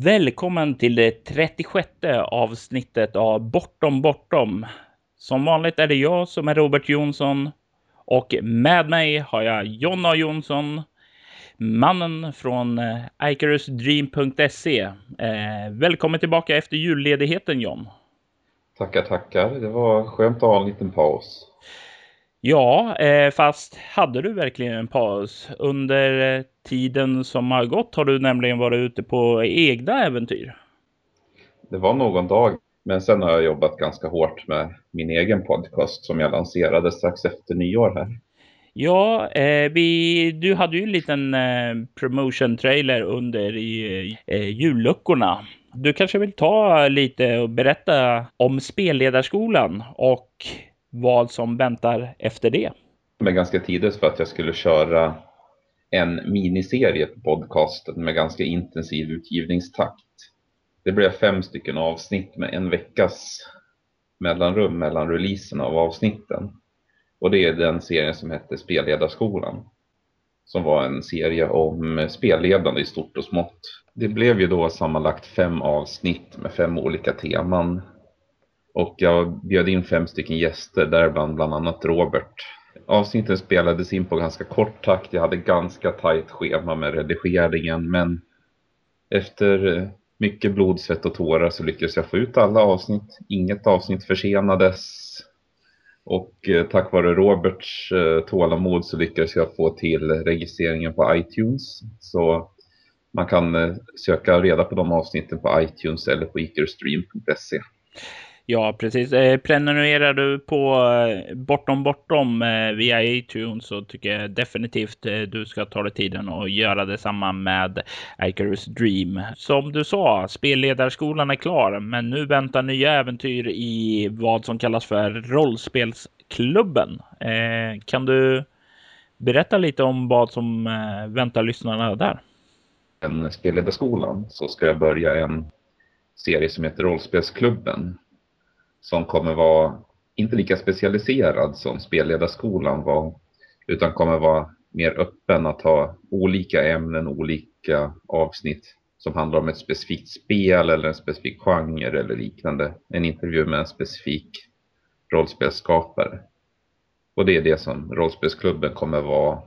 Välkommen till det 36 avsnittet av Bortom Bortom. Som vanligt är det jag som är Robert Jonsson och med mig har jag Jonna Jonsson, mannen från eh, icarusdream.se. Eh, välkommen tillbaka efter julledigheten John. Tackar, tackar. Det var skönt att ha en liten paus. Ja, eh, fast hade du verkligen en paus? Under tiden som har gått har du nämligen varit ute på egna äventyr. Det var någon dag, men sen har jag jobbat ganska hårt med min egen podcast som jag lanserade strax efter nyår här. Ja, eh, vi, du hade ju en liten eh, promotion-trailer under i eh, julluckorna. Du kanske vill ta lite och berätta om spelledarskolan och vad som väntar efter det. Men ganska tidigt för att jag skulle köra en miniserie på podcasten med ganska intensiv utgivningstakt. Det blev fem stycken avsnitt med en veckas mellanrum mellan releasen av avsnitten. Och det är den serien som hette Spelledarskolan. Som var en serie om spelledande i stort och smått. Det blev ju då sammanlagt fem avsnitt med fem olika teman och jag bjöd in fem stycken gäster, däribland bland annat Robert. Avsnitten spelades in på ganska kort takt. Jag hade ganska tajt schema med redigeringen, men efter eh, mycket blod, svett och tårar så lyckades jag få ut alla avsnitt. Inget avsnitt försenades. Och eh, tack vare Roberts eh, tålamod så lyckades jag få till registreringen på iTunes. Så man kan söka reda på de avsnitten på iTunes eller på ikerstream.se. Ja, precis. Eh, prenumererar du på eh, Bortom Bortom eh, via iTunes så tycker jag definitivt eh, du ska ta dig tiden och göra detsamma med Icarus Dream. Som du sa, spelledarskolan är klar, men nu väntar nya äventyr i vad som kallas för rollspelsklubben. Eh, kan du berätta lite om vad som eh, väntar lyssnarna där? En spelledarskolan så ska jag börja en serie som heter Rollspelsklubben som kommer vara inte lika specialiserad som spelledarskolan var, utan kommer vara mer öppen att ha olika ämnen, olika avsnitt som handlar om ett specifikt spel eller en specifik genre eller liknande. En intervju med en specifik rollspelsskapare. Och det är det som rollspelsklubben kommer vara.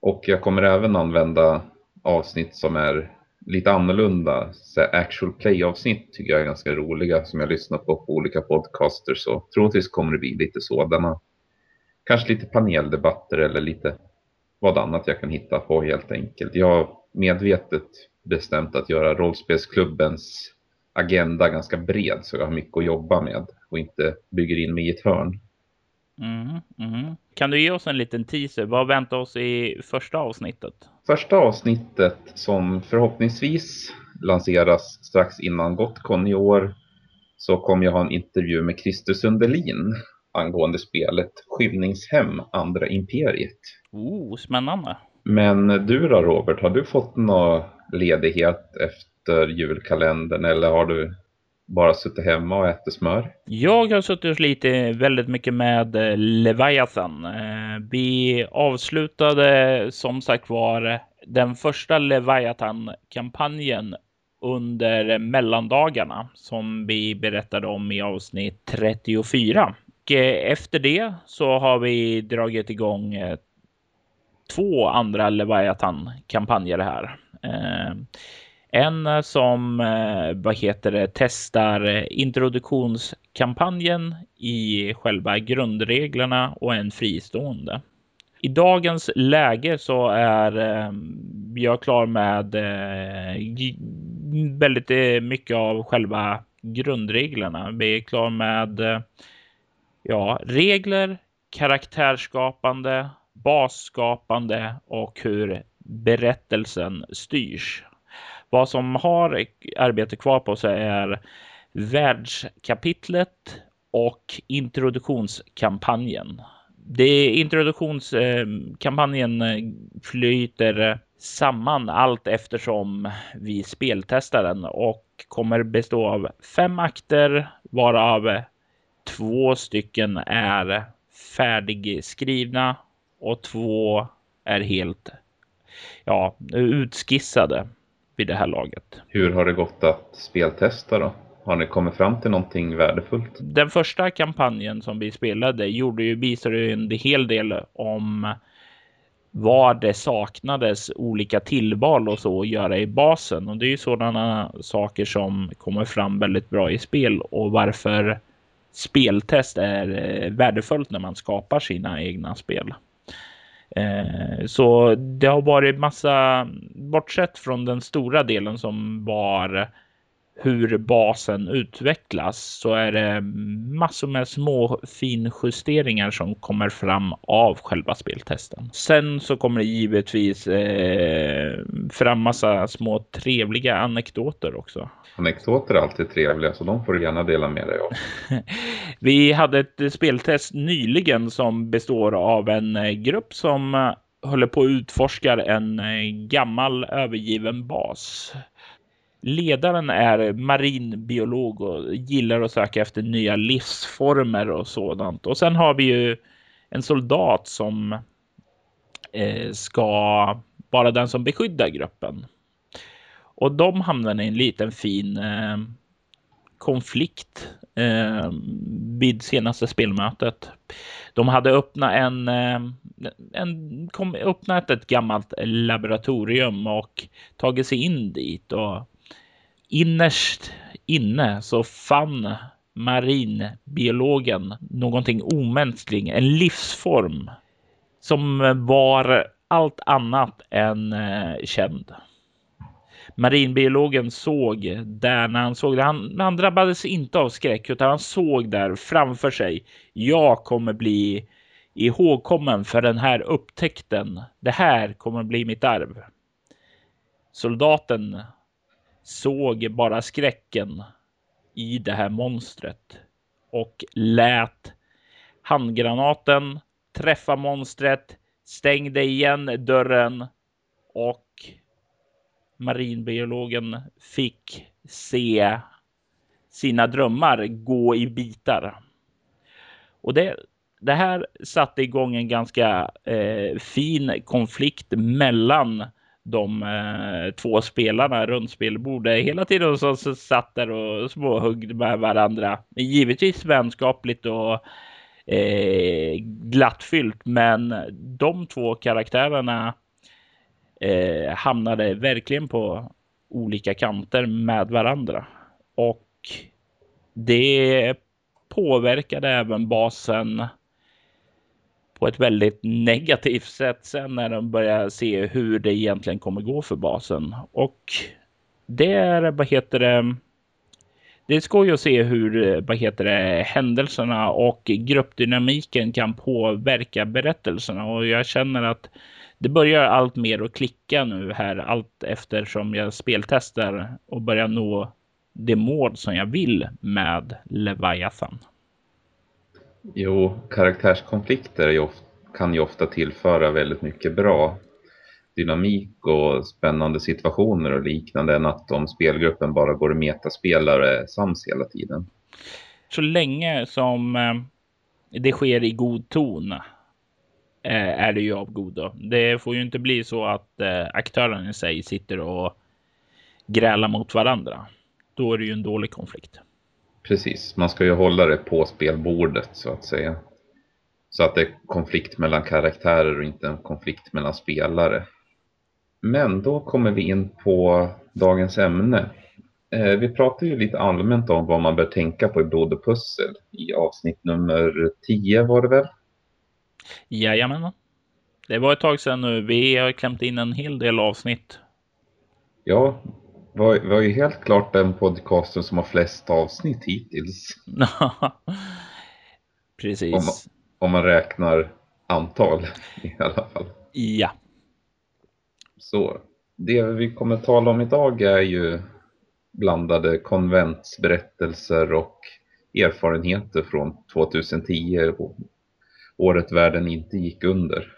Och jag kommer även använda avsnitt som är lite annorlunda så actual play-avsnitt tycker jag är ganska roliga som jag lyssnar på på olika podcaster så troligtvis kommer det bli lite sådana. Kanske lite paneldebatter eller lite vad annat jag kan hitta på helt enkelt. Jag har medvetet bestämt att göra rollspelsklubbens agenda ganska bred så jag har mycket att jobba med och inte bygger in mig i ett hörn. Mm, mm. Kan du ge oss en liten teaser? Vad väntar oss i första avsnittet? Första avsnittet som förhoppningsvis lanseras strax innan Gotcon i år så kommer jag ha en intervju med Christer Sundelin angående spelet Skymningshem, Andra Imperiet. Oh, spännande. Men du då Robert, har du fått någon ledighet efter julkalendern eller har du bara suttit hemma och ätit smör? Jag har suttit och slitit väldigt mycket med eh, Leviathan. Eh, vi avslutade som sagt var den första Leviathan-kampanjen under mellandagarna som vi berättade om i avsnitt 34. Och eh, efter det så har vi dragit igång två andra Leviathan-kampanjer här. En som, eh, vad heter det, testar introduktionskampanjen i själva grundreglerna och en fristående. I dagens läge så är eh, jag klar med eh, väldigt mycket av själva grundreglerna. Vi är klar med ja, regler, karaktärskapande, basskapande och hur berättelsen styrs. Vad som har arbete kvar på sig är världskapitlet och introduktionskampanjen. Det introduktionskampanjen eh, flyter samman allt eftersom vi speltestar den och kommer bestå av fem akter varav två stycken är färdigskrivna och två är helt ja, utskissade vid det här laget. Hur har det gått att speltesta då? Har ni kommit fram till någonting värdefullt? Den första kampanjen som vi spelade gjorde ju, visade ju en hel del om vad det saknades olika tillval och så att göra i basen. Och det är ju sådana saker som kommer fram väldigt bra i spel och varför speltest är eh, värdefullt när man skapar sina egna spel. Eh, så det har varit massa, bortsett från den stora delen som var hur basen utvecklas så är det massor med små finjusteringar som kommer fram av själva speltesten. Sen så kommer det givetvis eh, fram massa små trevliga anekdoter också. Anekdoter är alltid trevliga så de får du gärna dela med dig av. Vi hade ett speltest nyligen som består av en eh, grupp som eh, håller på att utforska en eh, gammal övergiven bas Ledaren är marinbiolog och gillar att söka efter nya livsformer och sådant. Och sen har vi ju en soldat som eh, ska vara den som beskyddar gruppen. Och de hamnar i en liten fin eh, konflikt eh, vid senaste spelmötet. De hade öppnat en, eh, en kom, öppnat ett gammalt laboratorium och tagit sig in dit och innerst inne så fann marinbiologen någonting omänskligt, en livsform som var allt annat än eh, känd. Marinbiologen såg där när han såg det. Han, han drabbades inte av skräck utan han såg där framför sig. Jag kommer bli ihågkommen för den här upptäckten. Det här kommer bli mitt arv. Soldaten såg bara skräcken i det här monstret och lät handgranaten träffa monstret, stängde igen dörren och marinbiologen fick se sina drömmar gå i bitar. Och det, det här satte igång en ganska eh, fin konflikt mellan de eh, två spelarna runt spelbordet hela tiden som så satt där och småhuggde med varandra. Givetvis vänskapligt och eh, glattfyllt, men de två karaktärerna eh, hamnade verkligen på olika kanter med varandra och det påverkade även basen på ett väldigt negativt sätt sen när de börjar se hur det egentligen kommer gå för basen. Och det är, vad heter det, det är skoj att se hur vad heter det, händelserna och gruppdynamiken kan påverka berättelserna och jag känner att det börjar allt mer att klicka nu här allt eftersom jag speltestar och börjar nå det mål som jag vill med Leviathan. Jo, karaktärskonflikter ju ofta, kan ju ofta tillföra väldigt mycket bra dynamik och spännande situationer och liknande än att om spelgruppen bara går och metaspelare sams hela tiden. Så länge som eh, det sker i god ton eh, är det ju av godo. Det får ju inte bli så att eh, aktörerna i sig sitter och grälar mot varandra. Då är det ju en dålig konflikt. Precis, man ska ju hålla det på spelbordet så att säga. Så att det är konflikt mellan karaktärer och inte en konflikt mellan spelare. Men då kommer vi in på dagens ämne. Eh, vi pratar ju lite allmänt om vad man bör tänka på i blod och pussel i avsnitt nummer 10 var det väl? Jajamän. Det var ett tag sedan nu. Vi har klämt in en hel del avsnitt. Ja, var, var ju helt klart den podcasten som har flest avsnitt hittills. Precis. Om, om, man räknar antal i alla fall. Ja. Så det vi kommer att tala om idag är ju blandade konventsberättelser och erfarenheter från 2010, året världen inte gick under.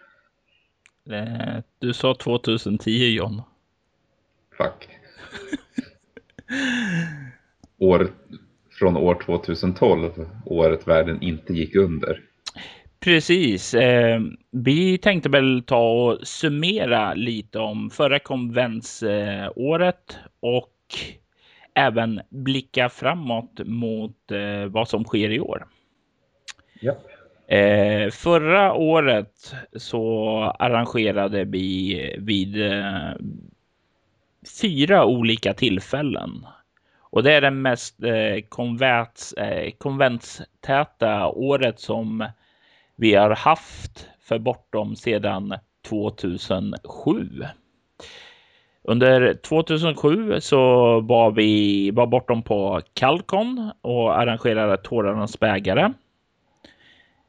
Eh, du sa 2010 John. Fuck år från år 2012, året världen inte gick under. Precis. Eh, vi tänkte väl ta och summera lite om förra konventsåret och även blicka framåt mot eh, vad som sker i år. Ja. Eh, förra året så arrangerade vi vid eh, fyra olika tillfällen. Och det är det mest eh, konvents, eh, konventstäta året som vi har haft för bortom sedan 2007. Under 2007 så var vi var bortom på Calcon och arrangerade Tårarnas bägare.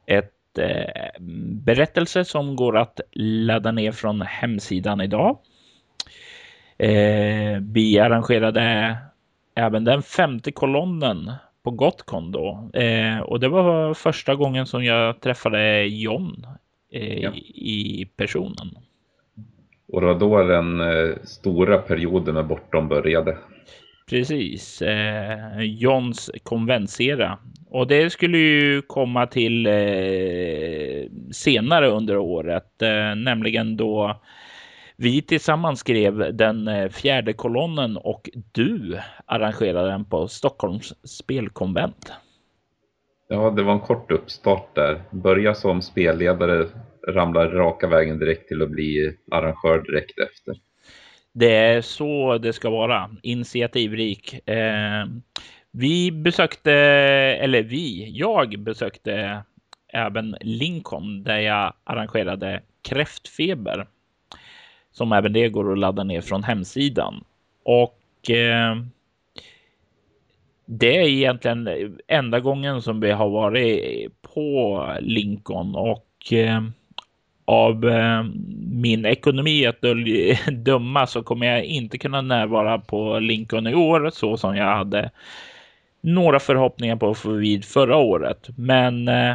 Ett eh, berättelse som går att ladda ner från hemsidan idag. Eh, vi arrangerade även den femte kolonnen på Gotcon då. Eh, och det var första gången som jag träffade John eh, ja. i personen. Och det var då den eh, stora perioden med Bortom började. Precis. Eh, Johns konventsera. Och det skulle ju komma till eh, senare under året, eh, nämligen då vi tillsammans skrev den eh, fjärde kolonnen och du arrangerade den på Stockholms spelkonvent. Ja, det var en kort uppstart där. Börja som spelledare, ramlar raka vägen direkt till att bli arrangör direkt efter. Det är så det ska vara. Initiativrik. Eh, vi besökte, eller vi, jag besökte även Lincoln där jag arrangerade kräftfeber som även det går att ladda ner från hemsidan. Och eh, det är egentligen enda gången som vi har varit på Lincoln och eh, av eh, min ekonomi att döma så kommer jag inte kunna närvara på Lincoln i år så som jag hade några förhoppningar på för vid förra året. Men eh,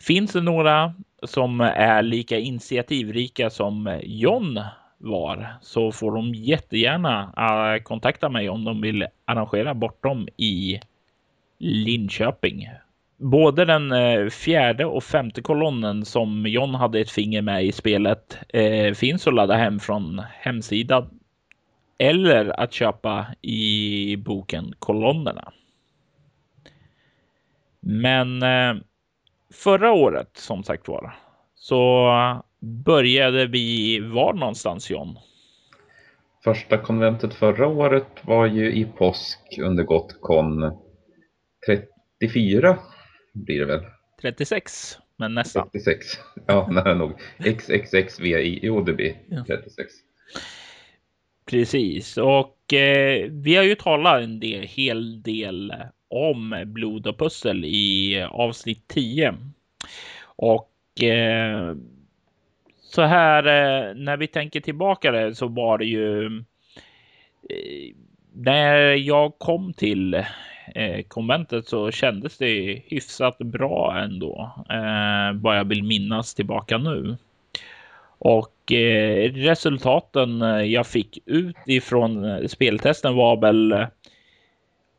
finns det några som är lika initiativrika som John var så får de jättegärna eh, kontakta mig om de vill arrangera bortom i Linköping. Både den eh, fjärde och femte kolonnen som John hade ett finger med i spelet eh, finns att ladda hem från hemsidan eller att köpa i boken Kolonnerna. Men eh, förra året som sagt var så började vi var någonstans John? Första konventet förra året var ju i påsk under Gotcon 34 blir det väl? 36, men nästan. 36, ja nära nog. XXXVI, jo det blir 36. Precis, och eh, vi har ju talat en del, hel del om blod och pussel i avsnitt 10. Och eh, så här eh, när vi tänker tillbaka det så var det ju eh, när jag kom till eh, konventet så kändes det hyfsat bra ändå. Eh, vad jag vill minnas tillbaka nu. Och eh, resultaten jag fick ut ifrån speltesten var väl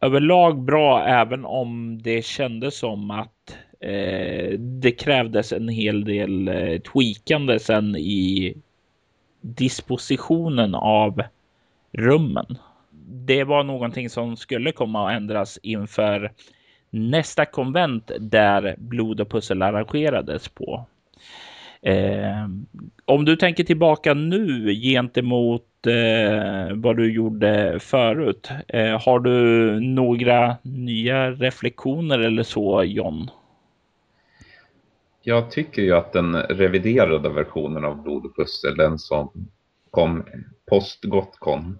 överlag bra, även om det kändes som att eh, det krävdes en hel del eh, tweakande sen i dispositionen av rummen. Det var någonting som skulle komma att ändras inför nästa konvent där blod och pussel arrangerades på. Eh, om du tänker tillbaka nu gentemot eh, vad du gjorde förut. Eh, har du några nya reflektioner eller så, John? Jag tycker ju att den reviderade versionen av Blod och pussel, den som kom post Gotcon,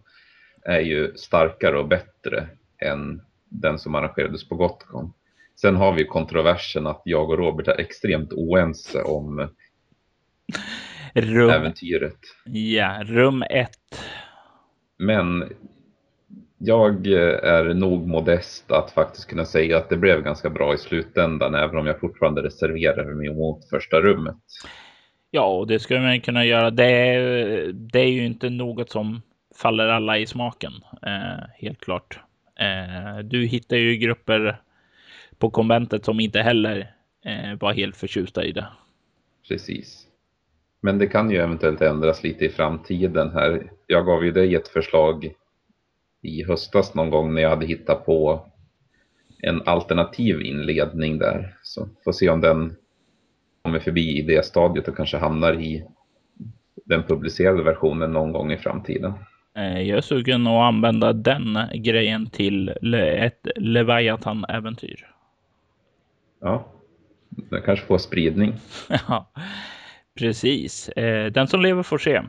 är ju starkare och bättre än den som arrangerades på Gotcon. Sen har vi kontroversen att jag och Robert är extremt oense om rum, äventyret. Ja, rum ett. Men jag är nog modest att faktiskt kunna säga att det blev ganska bra i slutändan, även om jag fortfarande reserverar mig mot första rummet. Ja, och det skulle man kunna göra. Det är, det är ju inte något som faller alla i smaken, eh, helt klart. Eh, du hittar ju grupper på konventet som inte heller eh, var helt förtjusta i det. Precis. Men det kan ju eventuellt ändras lite i framtiden här. Jag gav ju dig ett förslag i höstas någon gång när jag hade hittat på en alternativ inledning där. Så får se om den kommer förbi i det stadiet och kanske hamnar i den publicerade versionen någon gång i framtiden. Eh, jag är sugen att använda den grejen till ett Leviathan-äventyr. Ja, den kanske får spridning. precis. Eh, den som lever får se.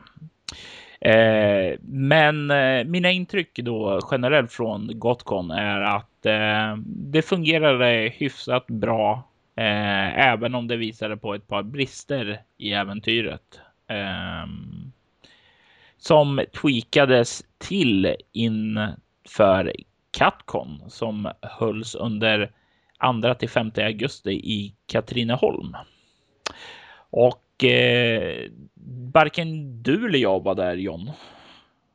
Eh, men eh, mina intryck då generellt från Gotcon är att eh, det fungerade hyfsat bra. Eh, även om det visade på ett par brister i äventyret. Ehm, som tweakades till inför Catcon som hölls under 2 till 5 augusti i Katrineholm. Och eh, varken du eller jag var där John.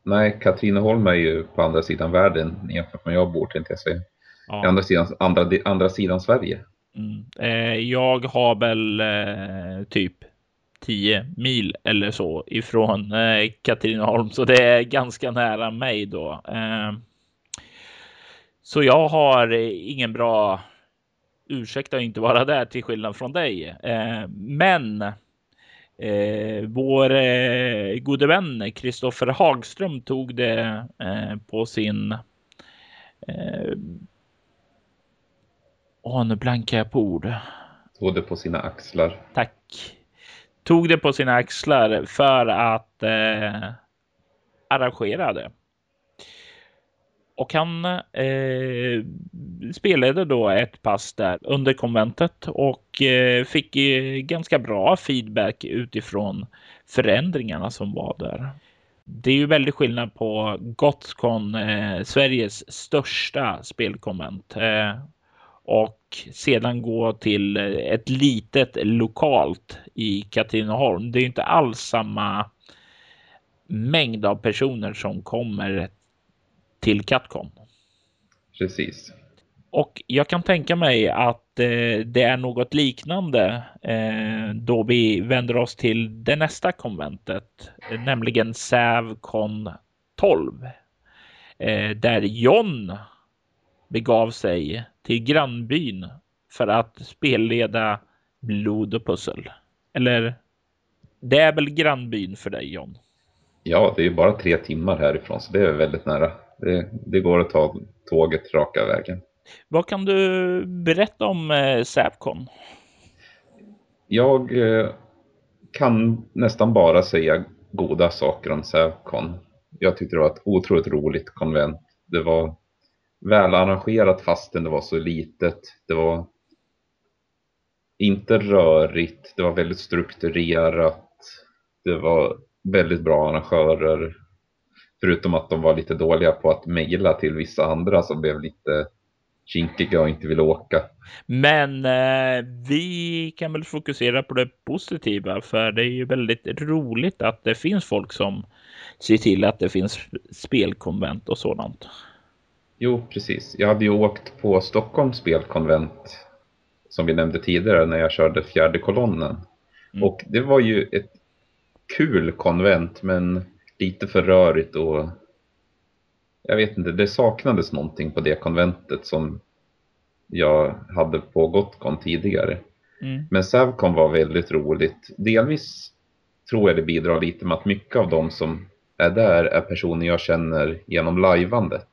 Nej, Katrineholm är ju på andra sidan världen jämfört med jag bor tänkte jag säga. Ja. Andra, sidan, andra, andra sidan Sverige. Mm. Eh, jag har väl eh, typ 10 mil eller så ifrån eh, Katrineholm, så det är ganska nära mig då. Eh, så jag har ingen bra ursäkt att inte vara där till skillnad från dig. Eh, men eh, vår eh, gode vän Kristoffer Hagström tog det eh, på sin eh, Åh, nu blankar jag på ord. Tog det på sina axlar. Tack tog det på sina axlar för att eh, arrangera det. Och han eh, spelade då ett pass där under konventet och och eh, fick eh, ganska bra feedback utifrån förändringarna som var där. Det är ju väldigt skillnad på Gothcon, eh, Sveriges största spelkonvent. Eh, och sedan gå till ett litet lokalt i Katrineholm. Det är inte alls samma mängd av personer som kommer till Katcon. Precis. Och jag kan tänka mig att eh, det är något liknande eh, då vi vänder oss till det nästa konventet, nämligen Sävkon 12. Eh, där John begav sig till grannbyn för att spelleda blod och pussel. Eller det är väl grannbyn för dig John? Ja, det är bara tre timmar härifrån så det är väldigt nära. Det, det går att ta tåget raka vägen. Vad kan du berätta om eh, Säpcon? Jag eh, kan nästan bara säga goda saker om Sävcon. Jag tyckte det var ett otroligt roligt konvent. Det var väl arrangerat fastän det var så litet. Det var inte rörigt, det var väldigt strukturerat. Det var väldigt bra arrangörer. Förutom att de var lite dåliga på att mejla till vissa andra som blev lite kinkiga och inte ville åka. Men eh, vi kan väl fokusera på det positiva för det är ju väldigt roligt att det finns folk som ser till att det finns spelkonvent och sådant. Jo, precis. Jag hade ju åkt på Stockholms spelkonvent som vi nämnde tidigare när jag körde fjärde kolonnen. Mm. Och det var ju ett kul konvent men lite för rörigt och jag vet inte, det saknades någonting på det konventet som jag hade på Gotcon tidigare. Mm. Men Savcon var väldigt roligt. Delvis tror jag det bidrar lite med att mycket av de som är där är personer jag känner genom lajvandet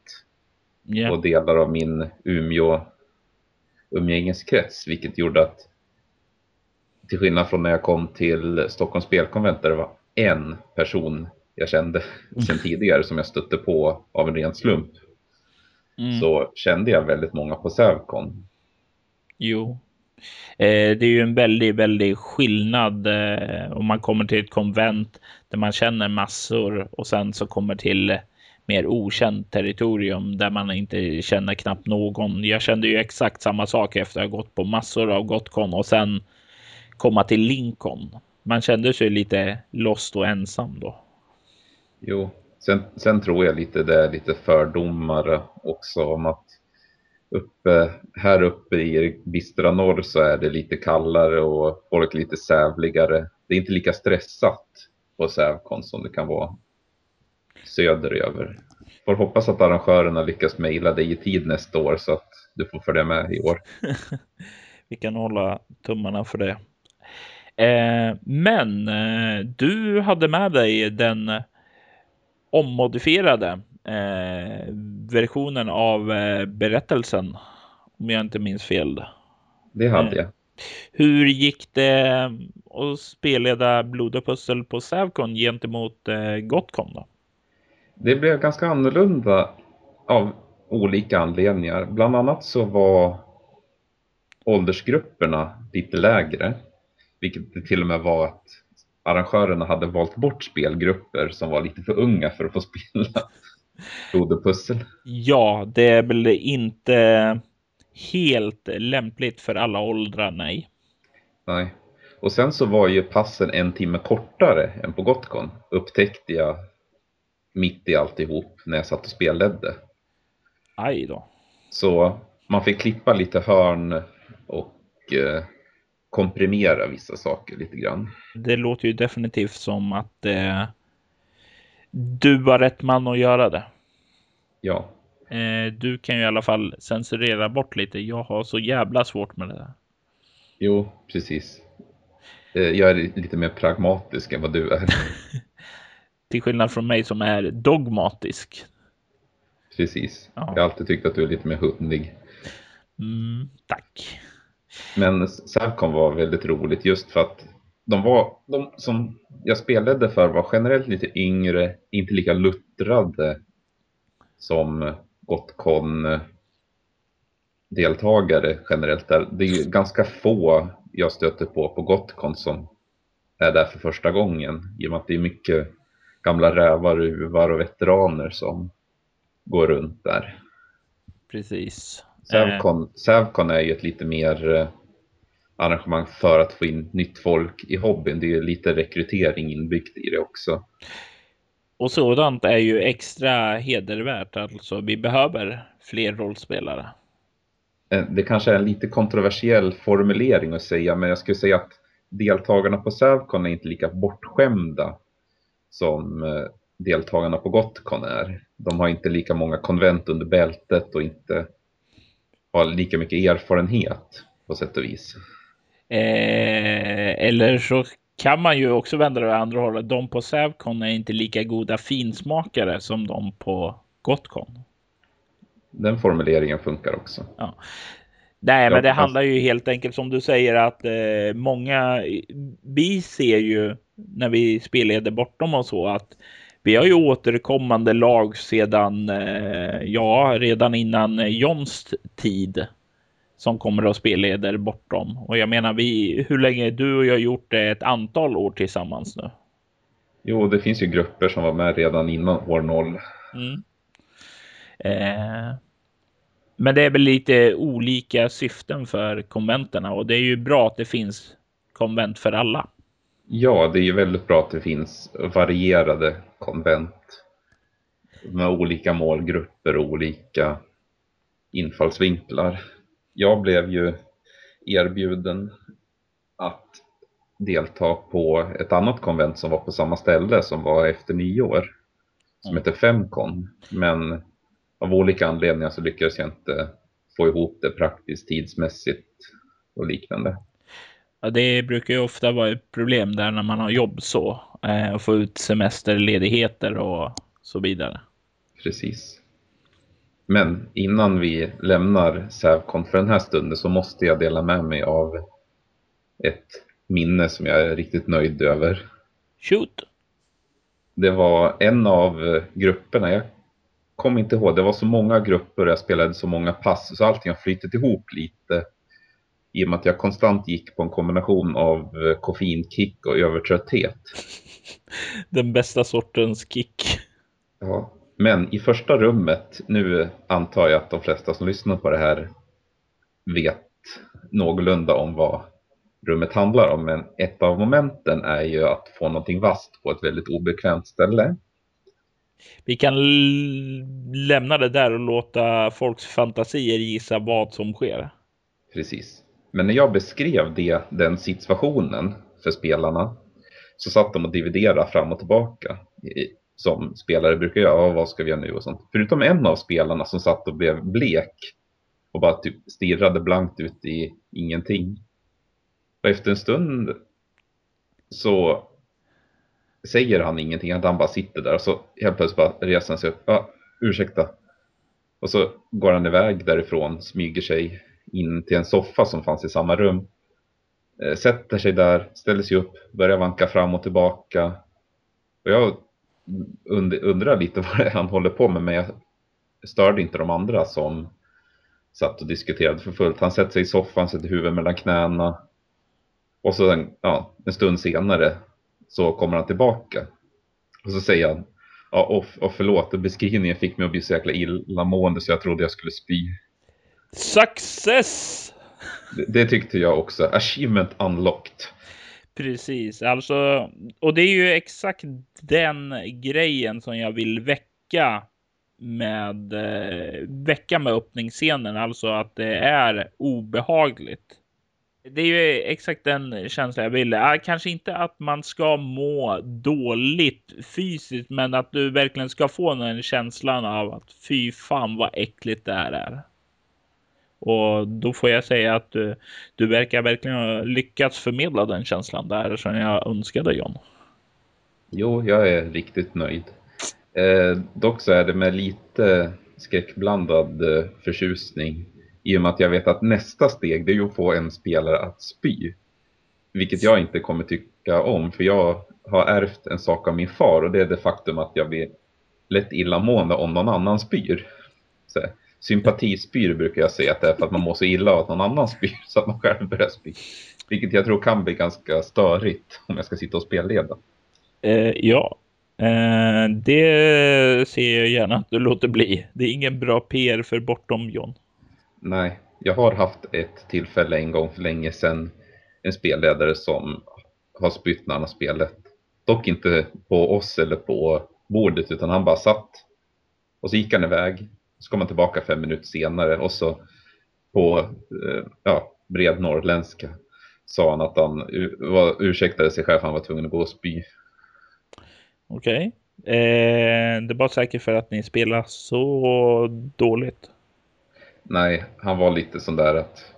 yeah. och delar av min Umeå umgängeskrets, vilket gjorde att till skillnad från när jag kom till Stockholms spelkonvent där det var en person jag kände sedan tidigare som jag stötte på av en ren slump. Mm. Så kände jag väldigt många på Sävcon. Jo, eh, det är ju en väldigt, väldigt skillnad eh, om man kommer till ett konvent där man känner massor och sen så kommer till mer okänt territorium där man inte känner knappt någon. Jag kände ju exakt samma sak efter att ha gått på massor av Gotcon och sen komma till Lincoln. Man kände sig lite lost och ensam då. Jo, sen, sen tror jag lite det är lite fördomar också om att uppe, här uppe i bistra norr så är det lite kallare och folk lite sävligare. Det är inte lika stressat på Sävkon som det kan vara söderöver. Får hoppas att arrangörerna lyckas mejla dig i tid nästa år så att du får följa med i år. Vi kan hålla tummarna för det. Eh, men eh, du hade med dig den ommodifierade eh, versionen av eh, berättelsen. Om jag inte minns fel. Det hade jag. Hur gick det att spelleda Blod och pussel på Sävcon gentemot eh, Gotcon då? Det blev ganska annorlunda av olika anledningar. Bland annat så var åldersgrupperna lite lägre. Vilket det till och med var att arrangörerna hade valt bort spelgrupper som var lite för unga för att få spela pussel. Ja, det är väl inte helt lämpligt för alla åldrar, nej. Nej. Och sen så var ju passen en timme kortare än på Gotcon. Upptäckte jag mitt i alltihop när jag satt och spelledde. Aj då. Så man fick klippa lite hörn och eh, komprimera vissa saker lite grann. Det låter ju definitivt som att eh, du var rätt man att göra det. Ja. Eh, du kan ju i alla fall censurera bort lite. Jag har så jävla svårt med det där. Jo, precis. Eh, jag är lite mer pragmatisk än vad du är. Till skillnad från mig som är dogmatisk. Precis. Ja. Jag har alltid tyckt att du är lite mer hundig. Mm, tack. Men Savcon var väldigt roligt just för att de var, de som jag spelade för var generellt lite yngre, inte lika luttrade som Gotcon deltagare generellt där. Det är ju ganska få jag stöter på på Gotcon som är där för första gången i och med att det är mycket gamla rävar, uvar och veteraner som går runt där. Precis. Sävcon, Sävcon är ju ett lite mer eh, arrangemang för att få in nytt folk i hobbyn. Det är lite rekrytering inbyggt i det också. Och sådant är ju extra hedervärt. Alltså, vi behöver fler rollspelare. Eh, Det kanske är en lite kontroversiell formulering att säga, men jag skulle säga att deltagarna på Sävcon är inte lika bortskämda som eh, deltagarna på Gotcon är. De har inte lika många konvent under bältet och inte har lika mycket erfarenhet på sätt och vis. Eh, eller så kan man ju också vända det åt andra hållet. De på Sävcon är inte lika goda finsmakare som de på Gotcon. Den formuleringen funkar också. Nej, Ja, men det handlar ju helt enkelt som du säger att eh, många, vi ser ju när vi spelleder bortom och så att vi har ju återkommande lag sedan, eh, ja, redan innan Johns tid som kommer att spelleder bortom. Och jag menar, vi, hur länge du och jag gjort det ett antal år tillsammans nu. Jo, det finns ju grupper som var med redan innan år noll. Mm. Eh, men det är väl lite olika syften för konventerna och det är ju bra att det finns konvent för alla. Ja, det är ju väldigt bra att det finns varierade konvent med olika målgrupper och olika infallsvinklar. Jag blev ju erbjuden att delta på ett annat konvent som var på samma ställe som var efter nyår som heter Femcon. Men av olika anledningar så lyckades jag inte få ihop det praktiskt tidsmässigt och liknande. Ja, det brukar ju ofta vara ett problem där när man har jobb så. Eh, att få ut semesterledigheter och så vidare. Precis. Men innan vi lämnar Sävcon för den här stunden så måste jag dela med mig av ett minne som jag är riktigt nöjd över. Shoot! Det var en av grupperna, jag kommer inte ihåg, det var så många grupper och jag spelade så många pass så allting har flyttat ihop lite. I och med att jag konstant gick på en kombination av eh, koffeinkick och övertrötthet. Den bästa sortens kick. Ja, men i första rummet, nu antar jag att de flesta som lyssnar på det här vet någorlunda om vad rummet handlar om, men ett av momenten är ju att få någonting vasst på ett väldigt obekvämt ställe. Vi kan lämna det där och låta folks fantasier gissa vad som sker. Precis. Men när jag beskrev det, den situationen för spelarna så satt de och dividerade fram och tillbaka som spelare brukar göra. Vad ska vi göra nu och sånt. Förutom en av spelarna som satt och blev blek och bara typ stirrade blankt ut i ingenting. Och efter en stund så säger han ingenting, att han bara sitter där och så helt plötsligt bara reser han sig upp. Ah, ursäkta. Och så går han iväg därifrån, smyger sig in till en soffa som fanns i samma rum. Eh, sätter sig där, ställer sig upp, börjar vanka fram och tillbaka. Och jag undrar lite vad det är han håller på med, men jag störde inte de andra som satt och diskuterade för fullt. Han sätter sig i soffan, sätter huvudet mellan knäna. Och så en, ja, en stund senare så kommer han tillbaka. Och så säger han, ja, och, och förlåt, beskrivningen fick mig att bli så jäkla illamående så jag trodde jag skulle spy. Success! Det, det tyckte jag också. Achievement unlocked. Precis, alltså, och det är ju exakt den grejen som jag vill väcka med eh, väcka med öppningsscenen, alltså att det är obehagligt. Det är ju exakt den känslan jag vill. Kanske inte att man ska må dåligt fysiskt, men att du verkligen ska få den känslan av att fy fan vad äckligt det här är. Och då får jag säga att du, du verkar verkligen ha lyckats förmedla den känslan där som jag önskade John. Jo, jag är riktigt nöjd. Eh, dock så är det med lite skräckblandad eh, förtjusning i och med att jag vet att nästa steg det är att få en spelare att spy. Vilket jag inte kommer tycka om för jag har ärvt en sak av min far och det är det faktum att jag blir lätt illamående om någon annan spyr. Så, sympatispyr brukar jag säga att det är för att man mår så illa av att någon annan spyr så att man själv börjar spy. Vilket jag tror kan bli ganska störigt om jag ska sitta och spelleda. Eh, ja, eh, det ser jag gärna att du låter bli. Det är ingen bra PR för bortom John. Nej, jag har haft ett tillfälle en gång för länge sedan. En spelledare som har spytt när han har spelat. Dock inte på oss eller på bordet utan han bara satt. Och så gick han iväg. Så kom han tillbaka fem minuter senare och så på eh, ja, bred norrländska sa han att han var, ursäktade sig själv han var tvungen att gå och spy. Okej. Okay. Eh, det var säkert för att ni spelar så dåligt. Nej, han var lite sån där att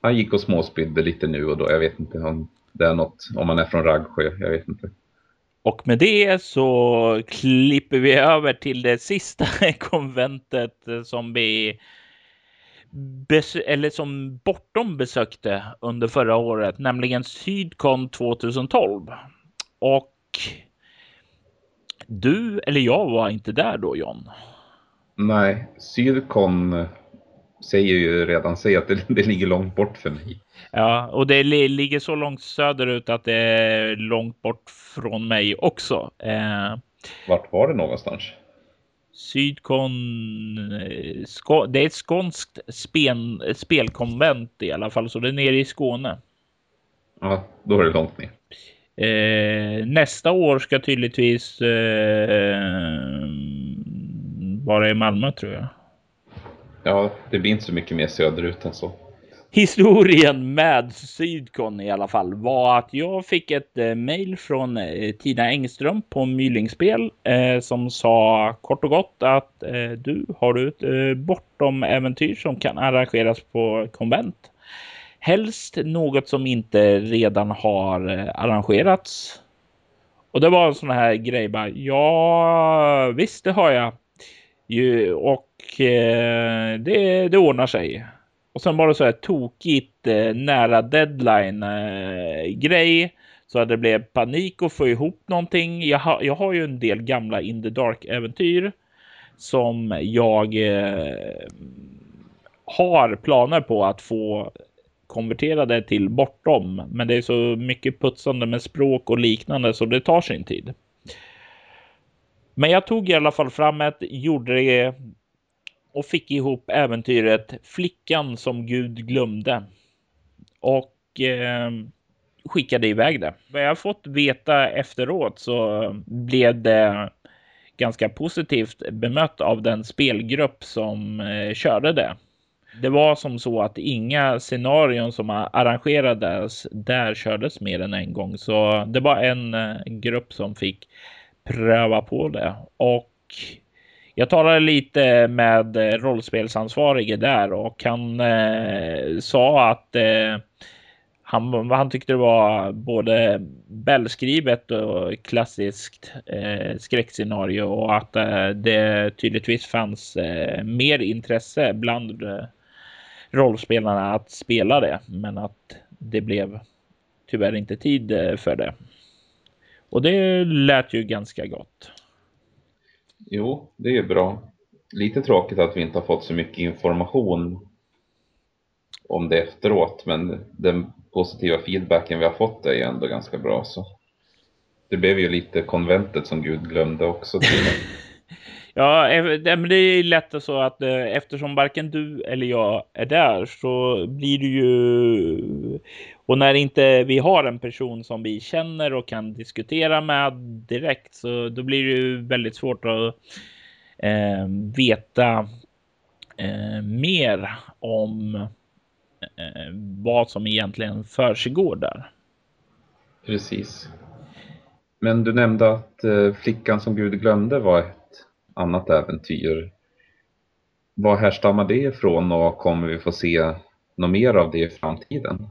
han gick och småspydde lite nu och då. Jag vet inte om det är något, om man är från Raggsjö, jag vet inte. Och med det så klipper vi över till det sista konventet som vi eller som Bortom besökte under förra året, nämligen Sydcon 2012. Och du eller jag var inte där då, John? Nej, Sydcon säger ju redan sig att det, det, ligger långt bort för mig. Ja, och det ligger så långt söderut att det är långt bort från mig också. Eh, Vart var det någonstans? Sydkon... Eh, det är ett skånskt spel, spelkonvent i alla fall, så det är nere i Skåne. Ja, då är det långt ner. Eh, nästa år ska tydligtvis eh, vara i Malmö tror jag. Ja, det blir inte så mycket mer söderut än så. Historien med Sydkon i alla fall var att jag fick ett eh, mejl från eh, Tina Engström på Mylingspel eh, som sa kort och gott att eh, du har du ett eh, bortom äventyr som kan arrangeras på konvent. Helst något som inte redan har eh, arrangerats. Och det var en sån här grej bara. Ja, visst, det har jag. Ju, och det, det ordnar sig. Och sen var det så här tokigt eh, nära deadline eh, grej. Så att det blev panik att få ihop någonting. Jag, ha, jag har ju en del gamla In the Dark äventyr som jag eh, har planer på att få konverterade till bortom. Men det är så mycket putsande med språk och liknande så det tar sin tid. Men jag tog i alla fall fram ett, gjorde det och fick ihop äventyret Flickan som Gud glömde. Och eh, skickade iväg det. Vad jag fått veta efteråt så blev det ganska positivt bemött av den spelgrupp som eh, körde det. Det var som så att inga scenarion som arrangerades där kördes mer än en gång, så det var en eh, grupp som fick pröva på det och jag talade lite med eh, rollspelsansvarige där och han eh, sa att eh, han, han tyckte det var både välskrivet och klassiskt eh, skräckscenario och att eh, det tydligtvis fanns eh, mer intresse bland eh, rollspelarna att spela det, men att det blev tyvärr inte tid eh, för det. Och det lät ju ganska gott. Jo, det är bra. Lite tråkigt att vi inte har fått så mycket information om det efteråt, men den positiva feedbacken vi har fått är ju ändå ganska bra. Så det blev ju lite konventet som Gud glömde också. ja, eh, eh, men det är lätt så att eh, eftersom varken du eller jag är där så blir det ju och när inte vi har en person som vi känner och kan diskutera med direkt så då blir det ju väldigt svårt att eh, veta eh, mer om eh, vad som egentligen försiggår där. Precis. Men du nämnde att eh, Flickan som Gud glömde var ett annat äventyr. Vad härstammar det ifrån och kommer vi få se något mer av det i framtiden?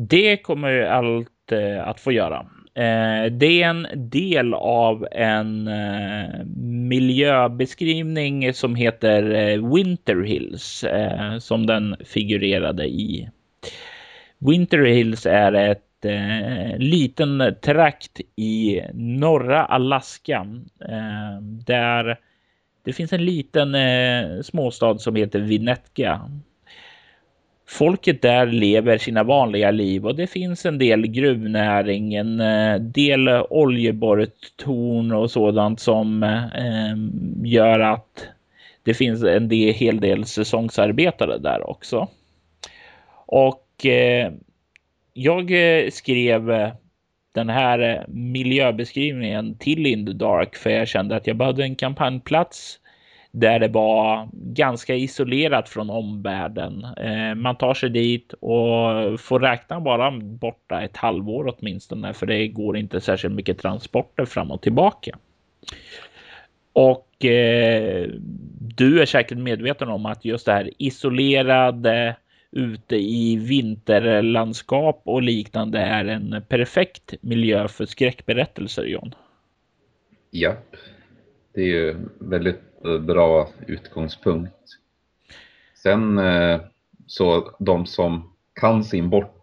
Det kommer ju allt eh, att få göra. Eh, det är en del av en eh, miljöbeskrivning som heter eh, Winter Hills eh, som den figurerade i. Winter Hills är ett eh, liten trakt i norra Alaska eh, där det finns en liten eh, småstad som heter Vinetka Folket där lever sina vanliga liv och det finns en del gruvnäring, en eh, del oljeborrtorn och sådant som eh, gör att det finns en del, hel del säsongsarbetare där också. Och eh, jag eh, skrev eh, den här miljöbeskrivningen till In the Dark för jag kände att jag behövde en kampanjplats där det var ganska isolerat från omvärlden. Eh, man tar sig dit och får räkna bara borta ett halvår åtminstone, för det går inte särskilt mycket transporter fram och tillbaka. Och eh, du är säkert medveten om att just det här isolerade ute i vinterlandskap och liknande är en perfekt miljö för skräckberättelser, John. Ja det är ju väldigt bra utgångspunkt. Sen eh, så de som kan sin bort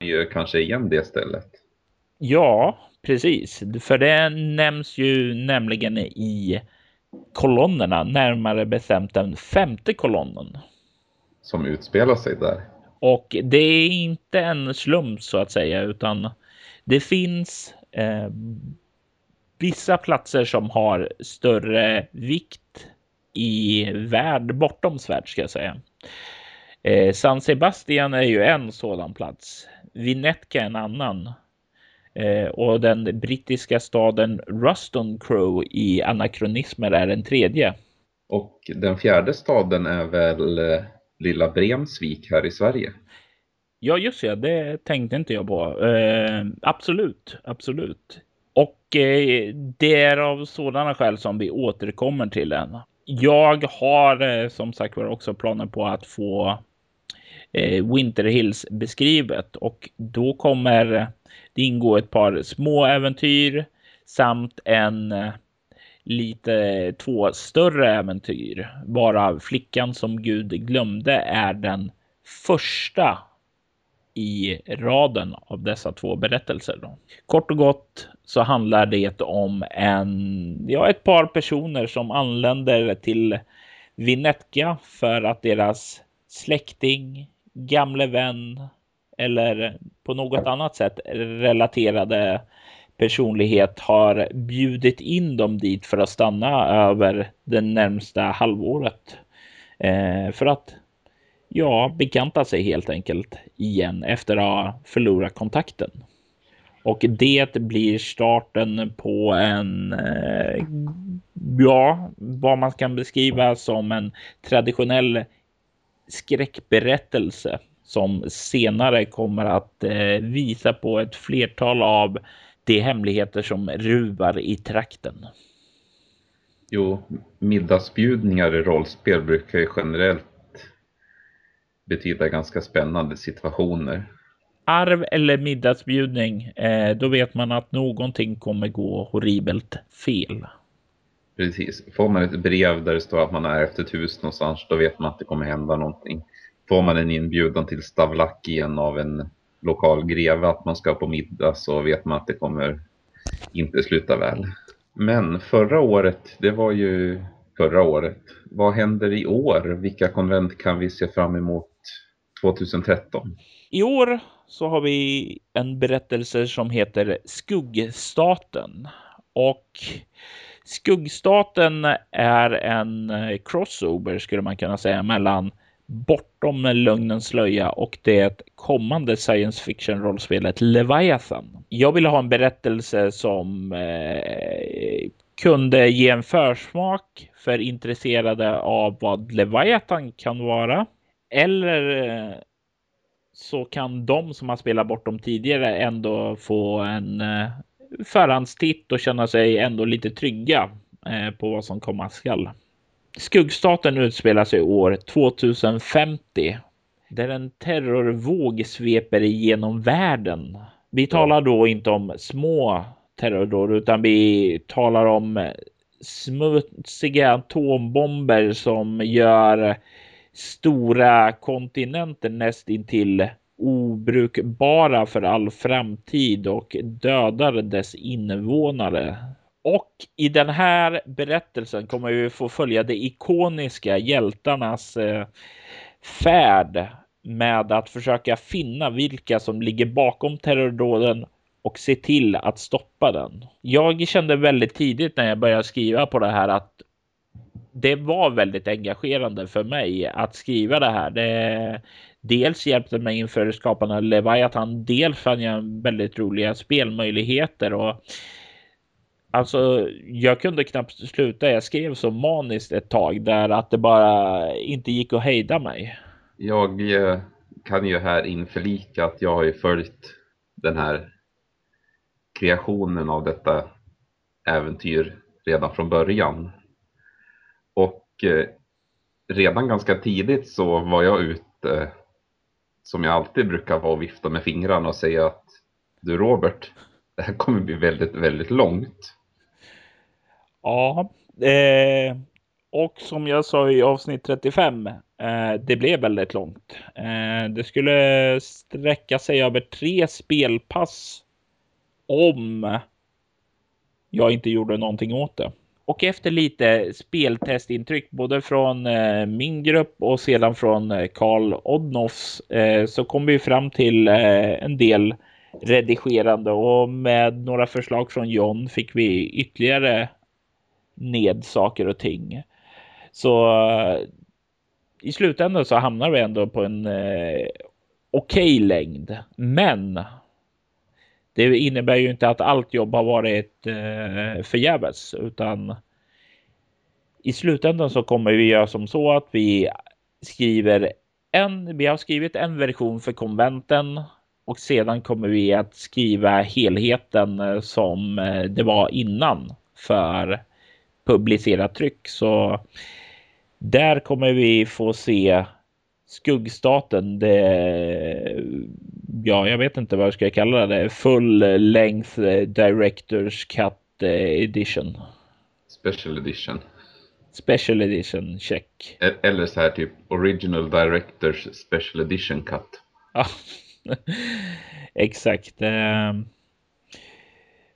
gör kanske igen det stället. Ja, precis. För det nämns ju nämligen i kolonnerna, närmare bestämt den femte kolonnen. Som utspelar sig där. Och det är inte en slump så att säga, utan det finns eh, vissa platser som har större vikt i värld, bortom svärd ska jag säga. Eh, San Sebastian är ju en sådan plats. Vinetka en annan. Eh, och den brittiska staden Ruston Crow i anakronismer är en tredje. Och den fjärde staden är väl eh, lilla Bremsvik här i Sverige? Ja, just det. Det tänkte inte jag på. Eh, absolut, absolut. Och eh, det är av sådana skäl som vi återkommer till den. Jag har eh, som sagt var också planer på att få eh, Winter Hills beskrivet och då kommer det ingå ett par små äventyr samt en eh, lite två större äventyr. Bara flickan som Gud glömde är den första i raden av dessa två berättelser. Då. Kort och gott så handlar det om en, ja, ett par personer som anländer till Vinetka för att deras släkting, gamle vän eller på något annat sätt relaterade personlighet har bjudit in dem dit för att stanna över det närmsta halvåret. Eh, för att ja, bekanta sig helt enkelt igen efter att ha förlorat kontakten. Och det blir starten på en, eh, ja, vad man kan beskriva som en traditionell skräckberättelse som senare kommer att eh, visa på ett flertal av de hemligheter som ruvar i trakten. Jo, middagsbjudningar i rollspel brukar ju generellt betyda ganska spännande situationer. Arv eller middagsbjudning, eh, då vet man att någonting kommer gå horribelt fel. Precis. Får man ett brev där det står att man är efter hus någonstans, då vet man att det kommer hända någonting. Får man en inbjudan till Stavlakien av en lokal greve att man ska på middag så vet man att det kommer inte sluta väl. Men förra året, det var ju förra året. Vad händer i år? Vilka konvent kan vi se fram emot 2013? I år så har vi en berättelse som heter Skuggstaten. Och Skuggstaten är en crossover skulle man kunna säga mellan Bortom lögnens slöja och det kommande science fiction rollspelet Leviathan. Jag ville ha en berättelse som eh, kunde ge en försmak för intresserade av vad Leviathan kan vara. Eller eh, så kan de som har spelat bortom tidigare ändå få en eh, förhandstitt och känna sig ändå lite trygga eh, på vad som komma skall. Skuggstaten utspelar sig år 2050 där en terrorvåg sveper igenom världen. Vi talar då inte om små terrordåd utan vi talar om smutsiga atombomber som gör stora kontinenter nästintill obrukbara för all framtid och dödar dess invånare. Och i den här berättelsen kommer vi få följa de ikoniska hjältarnas eh, färd med att försöka finna vilka som ligger bakom terrordåden och se till att stoppa den. Jag kände väldigt tidigt när jag började skriva på det här att det var väldigt engagerande för mig att skriva det här. Det, dels hjälpte mig inför skapandet av Leviathan, dels fann jag väldigt roliga spelmöjligheter och Alltså, jag kunde knappt sluta. Jag skrev så maniskt ett tag där att det bara inte gick att hejda mig. Jag eh, kan ju här införlika att jag har ju följt den här kreationen av detta äventyr redan från början. Eh, redan ganska tidigt så var jag ute, eh, som jag alltid brukar vara och vifta med fingrarna och säga att du Robert, det här kommer bli väldigt, väldigt långt. Ja, eh, och som jag sa i avsnitt 35, eh, det blev väldigt långt. Eh, det skulle sträcka sig över tre spelpass om jag inte gjorde någonting åt det. Och efter lite speltestintryck både från eh, min grupp och sedan från eh, Karl Odnoffs eh, så kom vi fram till eh, en del redigerande och med några förslag från John fick vi ytterligare ned saker och ting. Så eh, i slutändan så hamnar vi ändå på en eh, okej okay längd. Men det innebär ju inte att allt jobb har varit eh, förgäves utan i slutändan så kommer vi göra som så att vi skriver en, vi har skrivit en version för konventen och sedan kommer vi att skriva helheten eh, som eh, det var innan för publicerat tryck. Så där kommer vi få se skuggstaten. Det, ja, jag vet inte vad jag ska kalla det. Full length directors cut edition. Special edition. Special edition, check. E-, eller så här typ original directors special edition cut. Ja, exakt. Ehm,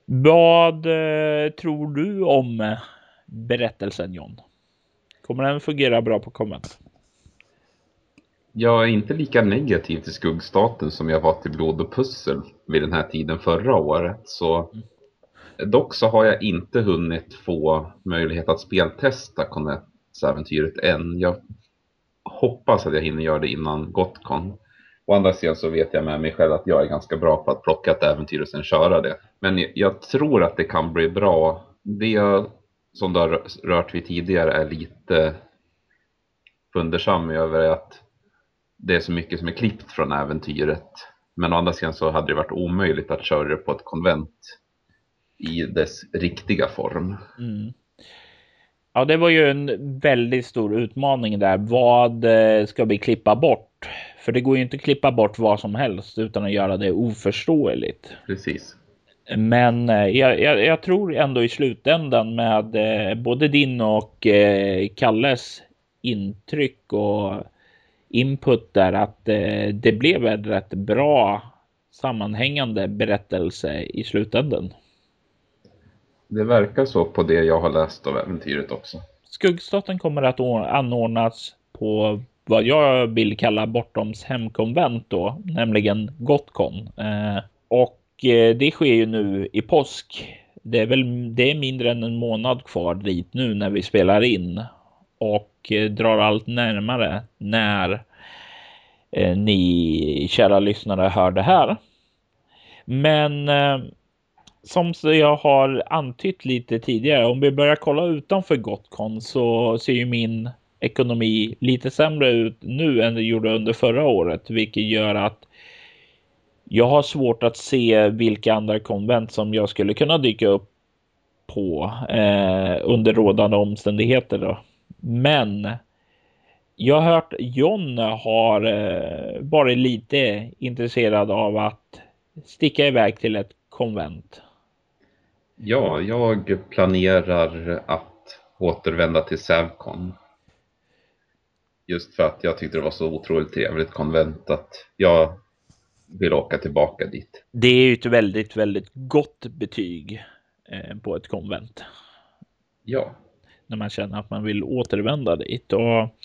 vad eh, tror du om berättelsen John? Kommer den fungera bra på komment? Jag är inte lika negativ till skuggstaten som jag var till blod och pussel vid den här tiden förra året. Så. Dock så har jag inte hunnit få möjlighet att speltesta Connects-äventyret än. Jag hoppas att jag hinner göra det innan Gotcon. Å andra sidan så vet jag med mig själv att jag är ganska bra på att plocka ett äventyr och sen köra det. Men jag tror att det kan bli bra. Det som du har rört vid tidigare är lite fundersam över att det är så mycket som är klippt från äventyret. Men å andra sidan så hade det varit omöjligt att köra det på ett konvent i dess riktiga form. Mm. Ja, det var ju en väldigt stor utmaning där. Vad eh, ska vi klippa bort? För det går ju inte att klippa bort vad som helst utan att göra det oförståeligt. Precis. Men eh, jag, jag, jag tror ändå i slutändan med eh, både din och Kalles intryck och input där att det blev en rätt bra sammanhängande berättelse i slutändan. Det verkar så på det jag har läst av äventyret också. Skuggstaten kommer att anordnas på vad jag vill kalla Bortoms hemkonvent då, nämligen Gotcon. Eh, och eh, det sker ju nu i påsk. Det är väl det är mindre än en månad kvar dit nu när vi spelar in och eh, drar allt närmare när eh, ni kära lyssnare hör det här. Men eh, som jag har antytt lite tidigare, om vi börjar kolla utanför Gotcon så ser ju min ekonomi lite sämre ut nu än det gjorde under förra året, vilket gör att jag har svårt att se vilka andra konvent som jag skulle kunna dyka upp på eh, under rådande omständigheter. Då. Men jag har hört John har eh, varit lite intresserad av att sticka iväg till ett konvent. Ja, jag planerar att återvända till Sävcon. Just för att jag tyckte det var så otroligt trevligt konvent att jag vill åka tillbaka dit. Det är ju ett väldigt, väldigt gott betyg eh, på ett konvent. Ja. När man känner att man vill återvända dit. Och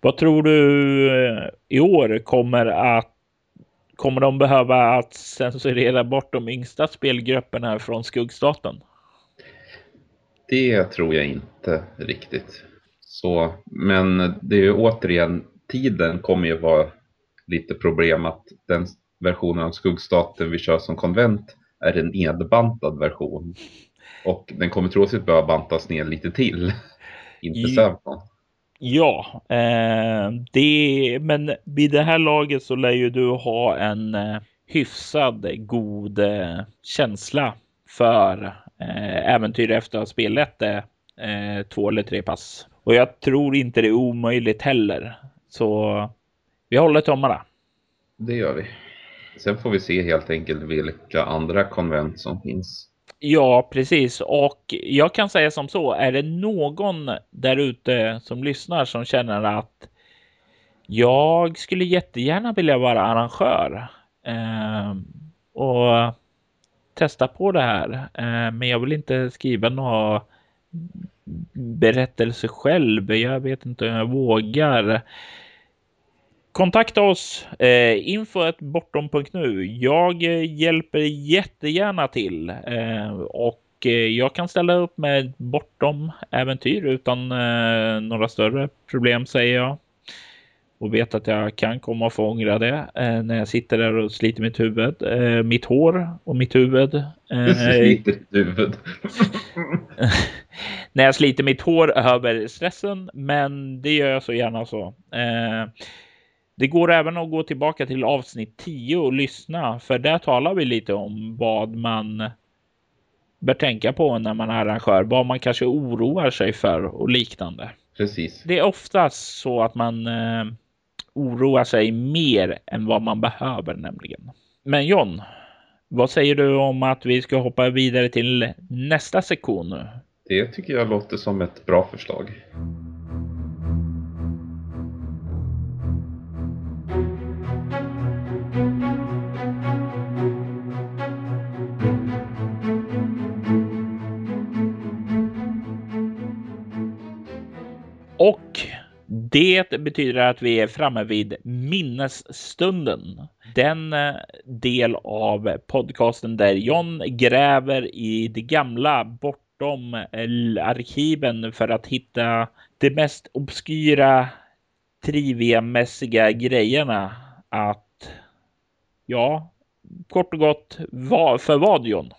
vad tror du eh, i år kommer att Kommer de behöva att censurera bort de yngsta spelgrupperna från skuggstaten? Det tror jag inte riktigt. Så, men det är ju återigen, tiden kommer ju vara lite problem att den versionen av skuggstaten vi kör som konvent är en nedbantad version. Och den kommer troligtvis behöva bantas ner lite till. Inte Sävcon. Ja, eh, det, men vid det här laget så lär ju du ha en eh, hyfsad god eh, känsla för eh, äventyr efter att ha spelat det eh, två eller tre pass. Och jag tror inte det är omöjligt heller. Så vi håller tummarna. Det gör vi. Sen får vi se helt enkelt vilka andra konvent som finns. Ja, precis. Och jag kan säga som så. Är det någon där ute som lyssnar som känner att jag skulle jättegärna vilja vara arrangör eh, och testa på det här. Eh, men jag vill inte skriva några berättelse själv. Jag vet inte om jag vågar kontakta oss eh, info bortom.nu. Jag eh, hjälper jättegärna till eh, och eh, jag kan ställa upp med bortom äventyr utan eh, några större problem säger jag. Och vet att jag kan komma och få ångra det eh, när jag sitter där och sliter mitt huvud, eh, mitt hår och mitt huvud. sliter huvud. när jag sliter mitt hår över stressen, men det gör jag så gärna så. Det går även att gå tillbaka till avsnitt 10 och lyssna, för där talar vi lite om vad man bör tänka på när man är arrangör, vad man kanske oroar sig för och liknande. Precis. Det är oftast så att man eh, oroar sig mer än vad man behöver nämligen. Men John, vad säger du om att vi ska hoppa vidare till nästa sektion nu? Det tycker jag låter som ett bra förslag. Det betyder att vi är framme vid minnesstunden. Den eh, del av podcasten där John gräver i det gamla bortom eh, arkiven för att hitta de mest obskyra triviamässiga grejerna att Ja, kort och gott, för vad John?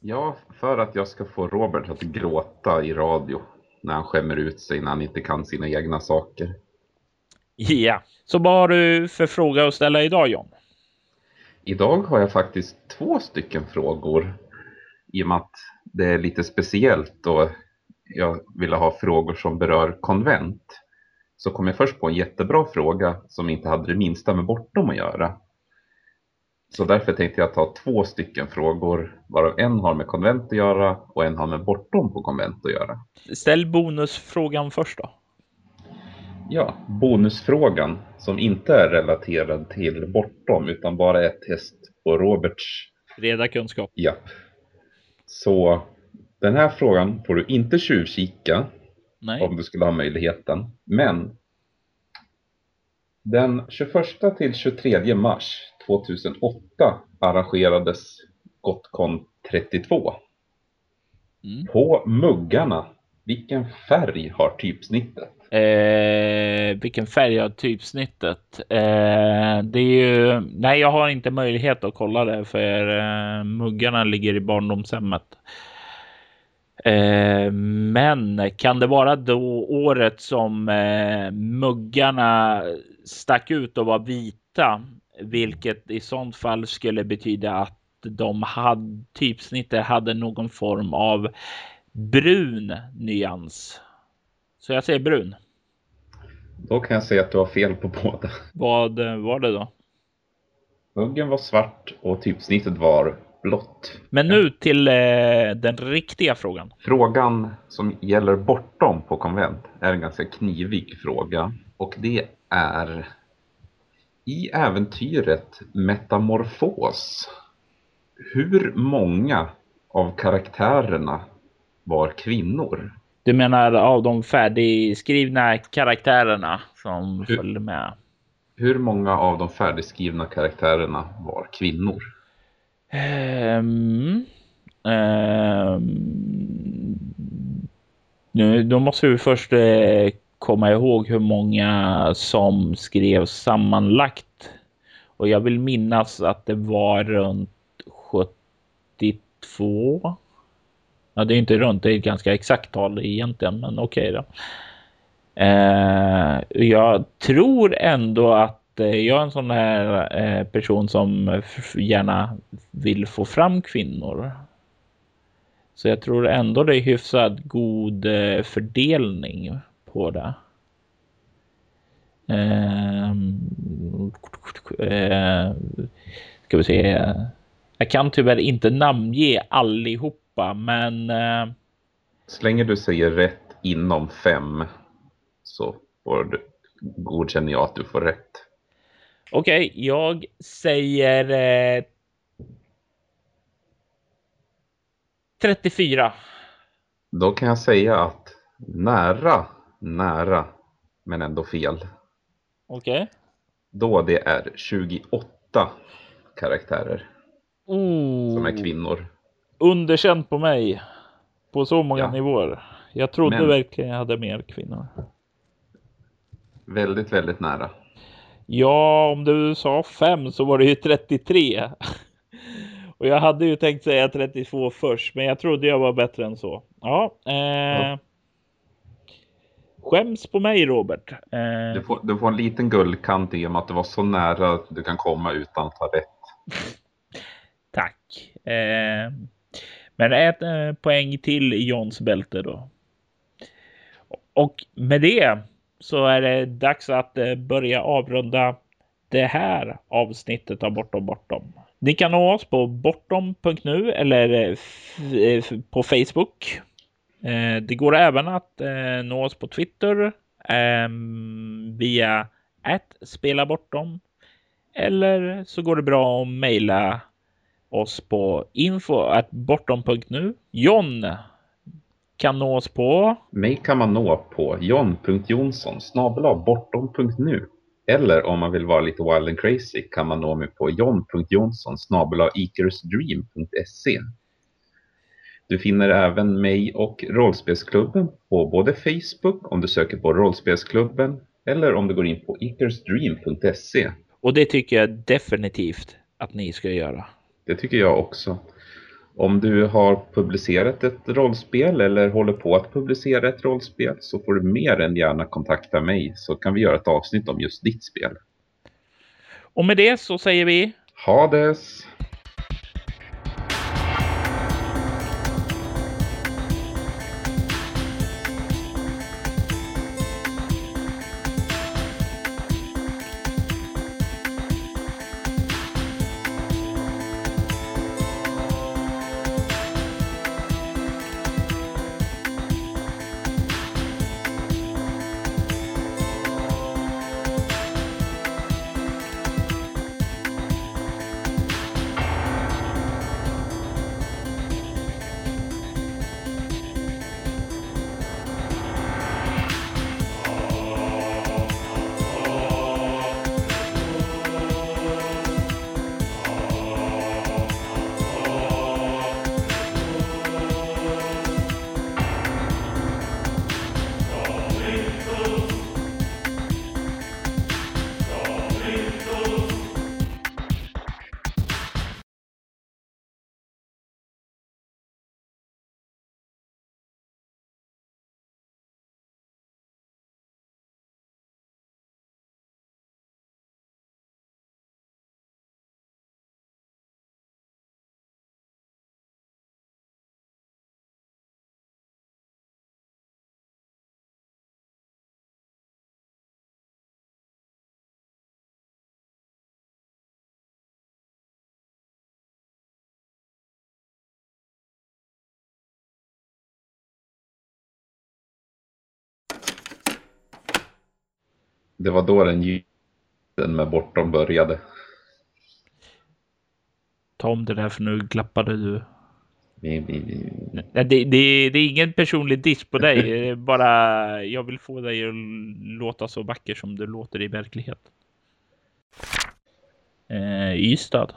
Ja, för att jag ska få Robert att gråta i radio när han skämmer ut sig när han inte kan sina egna saker. Ja, så vad har du för fråga att ställa idag John? Idag har jag faktiskt två stycken frågor i och med att det är lite speciellt och jag ville ha frågor som berör konvent. Så kom jag först på en jättebra fråga som inte hade det minsta med bortom att göra. Så därför tänkte jag ta två stycken frågor, varav en har med konvent att göra och en har med bortom på konvent att göra. Ställ bonusfrågan först då. Ja, bonusfrågan som inte är relaterad till bortom utan bara är ett test på Roberts Reda kunskap. Ja. Så den här frågan får du inte tjuvkika Nej. om du skulle ha möjligheten. Men den 21 till 23 mars 2008 arrangerades Gotcon 32. Mm. På muggarna, vilken färg har typsnittet? Eh, vilken färg har typsnittet? Eh, det är ju, nej, jag har inte möjlighet att kolla det för eh, muggarna ligger i barndomshemmet. Eh, men kan det vara då året som eh, muggarna stack ut och var vita, vilket i sånt fall skulle betyda att de hade typsnittet hade någon form av brun nyans. Så jag säger brun. Då kan jag säga att du har fel på båda. Vad var det då? Muggen var svart och typsnittet var blått. Men nu till eh, den riktiga frågan. Frågan som gäller bortom på konvent är en ganska knivig fråga. Och det är i äventyret Metamorfos. Hur många av karaktärerna var kvinnor? Du menar av de färdigskrivna karaktärerna som Hur- följde med? Hur många av de färdigskrivna karaktärerna var kvinnor? Ehm, ehm, nu, då måste vi först eh, komma ihåg hur många som skrev sammanlagt. Och jag vill minnas att det var runt 72. Ja, det är inte runt, det är ett ganska exakt tal egentligen, men okej då. Eh, jag tror ändå att eh, jag är en sån här eh, person som gärna vill få fram kvinnor. Så jag tror ändå det är hyfsat god eh, fördelning på det. Ehm, eh, ska vi se. Jag kan tyvärr inte namnge allihopa, men eh, Så länge du säger rätt inom fem så får du, godkänner jag att du får rätt. Okej, jag säger eh, 34. Då kan jag säga att nära, nära, men ändå fel. Okej. Då det är 28 karaktärer Oh, som är kvinnor. underkänt på mig på så många Ja. nivåer. Jag trodde Men- verkligen jag hade mer kvinnor. Väldigt, väldigt nära. Ja, om du sa fem så var det ju 33. Och jag hade ju tänkt säga 32 först, men jag trodde jag var bättre än så. Ja, eh, Ja. Skäms på mig Robert. Eh, Du får, du får en liten guldkant i och med att du var så nära att du kan komma utan att ha rätt. Tack. Eh, men ett eh, poäng till i Johns bälte då. Och med det så är det dags att eh, börja avrunda det här avsnittet av Bortom Bortom. Ni kan nå oss på bortom.nu eller eh, eh, på Facebook. Eh, det går även att eh, nå oss på Twitter ehm, via att spela bortom. Eller så går det bra att mejla oss på info bortom.nu. John kan nå oss på Mig kan man nå på john.jonsson snabel-a bortom.nu eller om man vill vara lite wild and crazy kan man nå mig på john.jonsson snabel-a du finner även mig och Rollspelsklubben på både Facebook om du söker på Rollspelsklubben eller om du går in på ikersdream.se Och det tycker jag definitivt att ni ska göra. Det tycker jag också. Om du har publicerat ett rollspel eller håller på att publicera ett rollspel så får du mer än gärna kontakta mig så kan vi göra ett avsnitt om just ditt spel. Och med det så säger vi Hades! Det var då den ljuden med Bortom började. Tom det där för nu glappade du. Vi, vi, vi. Det, det, det är ingen personlig diss på dig. Bara jag vill få dig att låta så vacker som du låter i verkligheten. Eh, Ystad.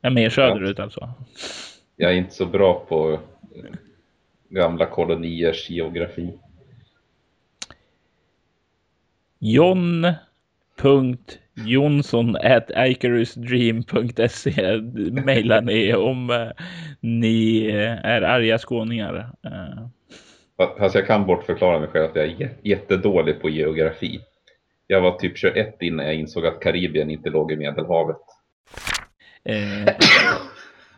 Ja, mer söderut alltså. Jag är inte så bra på gamla koloniers geografi. At icarusdream.se mejlar ni om eh, ni eh, är arga skåningar. Eh, Fast jag kan bortförklara mig själv att jag är jä- jättedålig på geografi. Jag var typ 21 innan jag insåg att Karibien inte låg i Medelhavet. eh,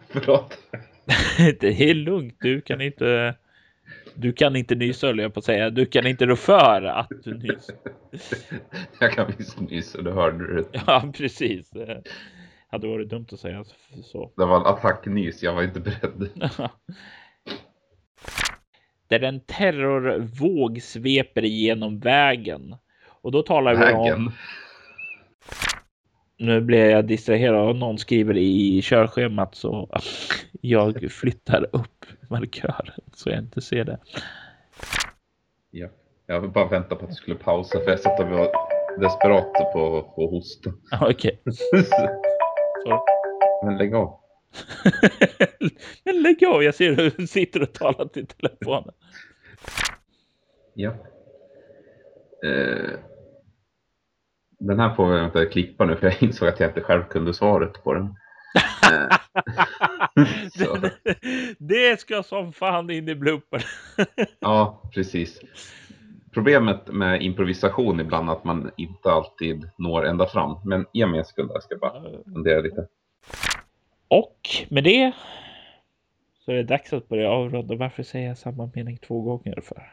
Förlåt. det är lugnt, du kan inte du kan inte nysa höll jag på att säga. Du kan inte rå för att du nyser. Jag kan visst nysa, du hörde det. Ja, precis. Det hade varit dumt att säga så. Det var en attacknys, jag var inte beredd. Där en terrorvåg sveper igenom vägen. Och då talar vi om... Nu blir jag distraherad och någon skriver i körschemat så jag flyttar upp markören så jag inte ser det. Ja. Jag vill bara vänta på att du skulle pausa för jag satt och var desperat på att hosta. Okej. Så. Men lägg av. Men lägg av, jag ser hur du sitter och talar till telefonen. Ja. Eh, den här får jag inte klippa nu för jag insåg att jag inte själv kunde svaret på den. Eh, det, det ska som fan in i blooper. ja, precis. Problemet med improvisation ibland är att man inte alltid når ända fram. Men ge mig en sekund, jag ska bara fundera lite. Och med det så är det dags att börja avrunda. Varför säger jag samma mening två gånger för?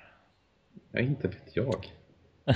Ja, inte vet jag.